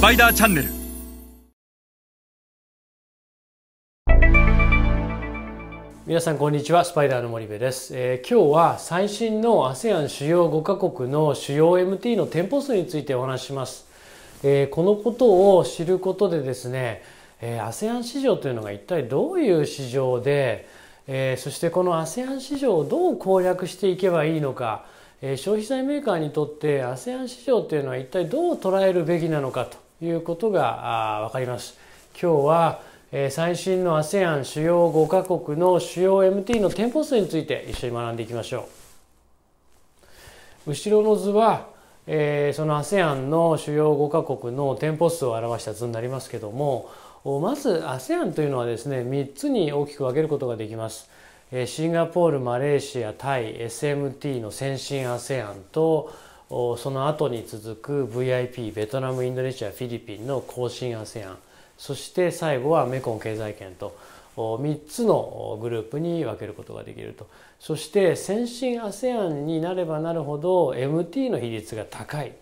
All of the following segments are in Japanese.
スパイダーチャンネル。皆さんこんにちはスパイダーの森部です、えー、今日は最新の ASEAN 主要5カ国の主要 MT の店舗数についてお話しします、えー、このことを知ることでですね、えー、ASEAN 市場というのが一体どういう市場で、えー、そしてこの ASEAN 市場をどう攻略していけばいいのか、えー、消費財メーカーにとって ASEAN 市場というのは一体どう捉えるべきなのかと。いうことが分かります。今日は最新の ASEAN 主要5カ国の主要 MT の店舗数について一緒に学んでいきましょう。後ろの図は、え、その ASEAN の主要5カ国の店舗数を表した図になりますけどもまず ASEAN というのはですね3つに大きく分けることができます。シンガポールマレーシアタイ SMT の先進 ASEAN とその後に続く VIP ベトナムインドネシアフィリピンの後進 ASEAN そして最後はメコン経済圏と。3つのグループに分けることができると。そして先進 ASEAN になればなるほど MT の比率が高い、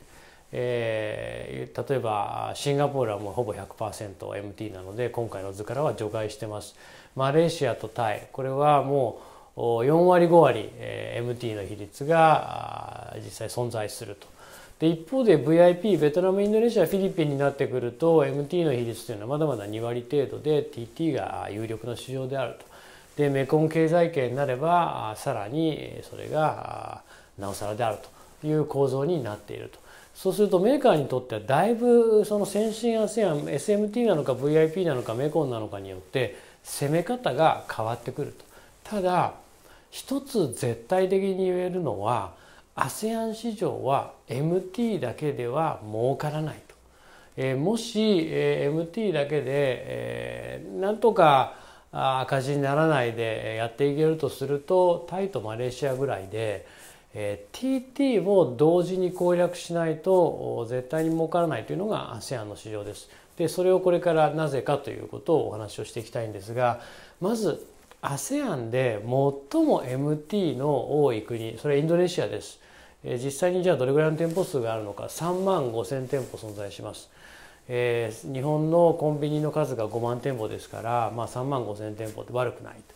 えー、例えばシンガポールはもうほぼ 100%MT なので今回の図からは除外してます。マレーシアとタイこれはもう4割5割、MT の比率が実際存在するとで一方で VIP ベトナムインドネシアフィリピンになってくると MT の比率というのはまだまだ2割程度で TT が有力な市場であると。でメコン経済圏になればさらにそれがなおさらであるという構造になっていると。そうするとメーカーにとってはだいぶその先進 ASEAN SMT なのか VIP なのかメコンなのかによって攻め方が変わってくると。ただ一つ絶対的に言えるのは ASEAN 市場は MT だけでは儲からないと、えー、もし、えー、MT だけで、えー、なんとか赤字にならないでやっていけるとするとタイとマレーシアぐらいで、えー、TT を同時に攻略しないと絶対に儲からないというのが ASEAN の市場です。でそれをこれからなぜかということをお話をしていきたいんですがまず ASEAN で最も MT の多い国それはインドネシアです。実際にじゃあどれぐらいの店舗数があるのか3万5千店舗存在します。えー、日本のコンビニの数が5万店舗ですから、まあ、3万5千店舗って悪くないと。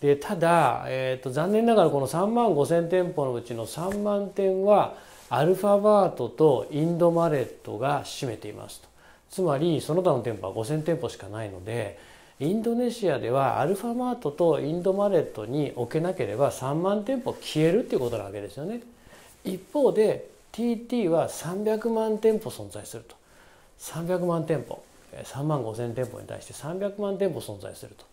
でただ、えーと、残念ながらこの3万5千店舗のうちの3万店はアルファバートとインドマレットが占めていますと。つまりその他の店舗は5千店舗しかないのでインドネシアではアルファマートとインドマレットに置けなければ3万店舗消えるっていうことなわけですよね。一方で TT は300万店舗存在すると300万店舗3万5千店舗に対して300万店舗存在すると。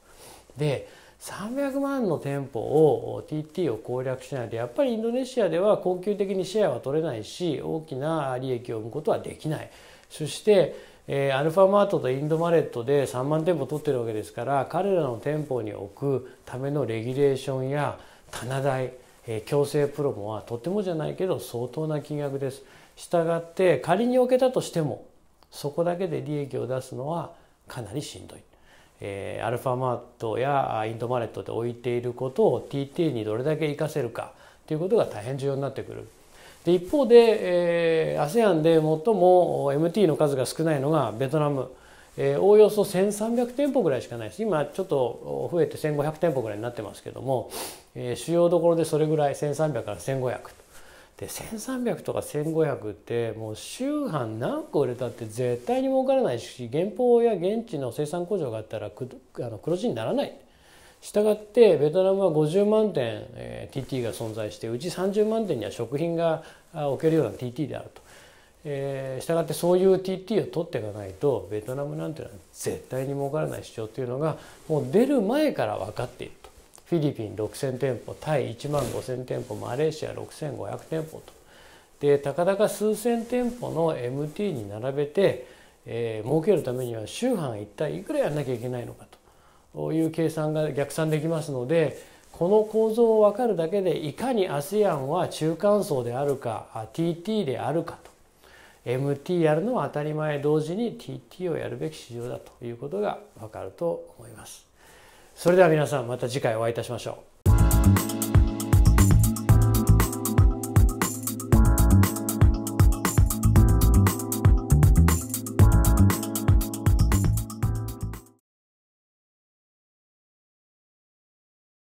で300万の店舗を TT を攻略しないとやっぱりインドネシアでは恒久的にシェアは取れないし大きな利益を生むことはできないそして、えー、アルファマートとインドマレットで3万店舗取ってるわけですから彼らの店舗に置くためのレギュレーションや棚代え強制プロモはとてもじゃないけど相当な金額です。したがって仮に置けたとしてもそこだけで利益を出すのはかなりしんどい。えー、アルファマートやインドマレットで置いていることを TT にどれだけ活かせるかということが大変重要になってくる。で一方で、えー、ASEAN で最も MT の数が少ないのがベトナム。えー、おおよそ1300店舗ぐらいしかないです今ちょっと増えて1500店舗ぐらいになってますけども、えー、主要どころでそれぐらい1300から1500で1300とか1500ってもう週半何個売れたって絶対に儲からないし原稿や現地の生産工場があったらくあの黒字にならない。したがってベトナムは50万点、えー、TT が存在してうち30万点には食品が置けるような TT であると。えー、したがってそういう TT を取っていかないとベトナムなんていうのは絶対に儲からない市場っていうのがもう出る前から分かっていると。フィリピン6,000店舗タイ1万5,000店舗マレーシア6,500店舗と。でたかだか数千店舗の MT に並べて、えー、儲けるためには週半一体いくらやんなきゃいけないのかと。いう計算が逆算できますのでこの構造を分かるだけでいかに ASEAN は中間層であるか TT であるかと MT やるのは当たり前同時に TT をやるべき市場だということが分かると思います。それでは皆さんまた次回お会いいたしましょう。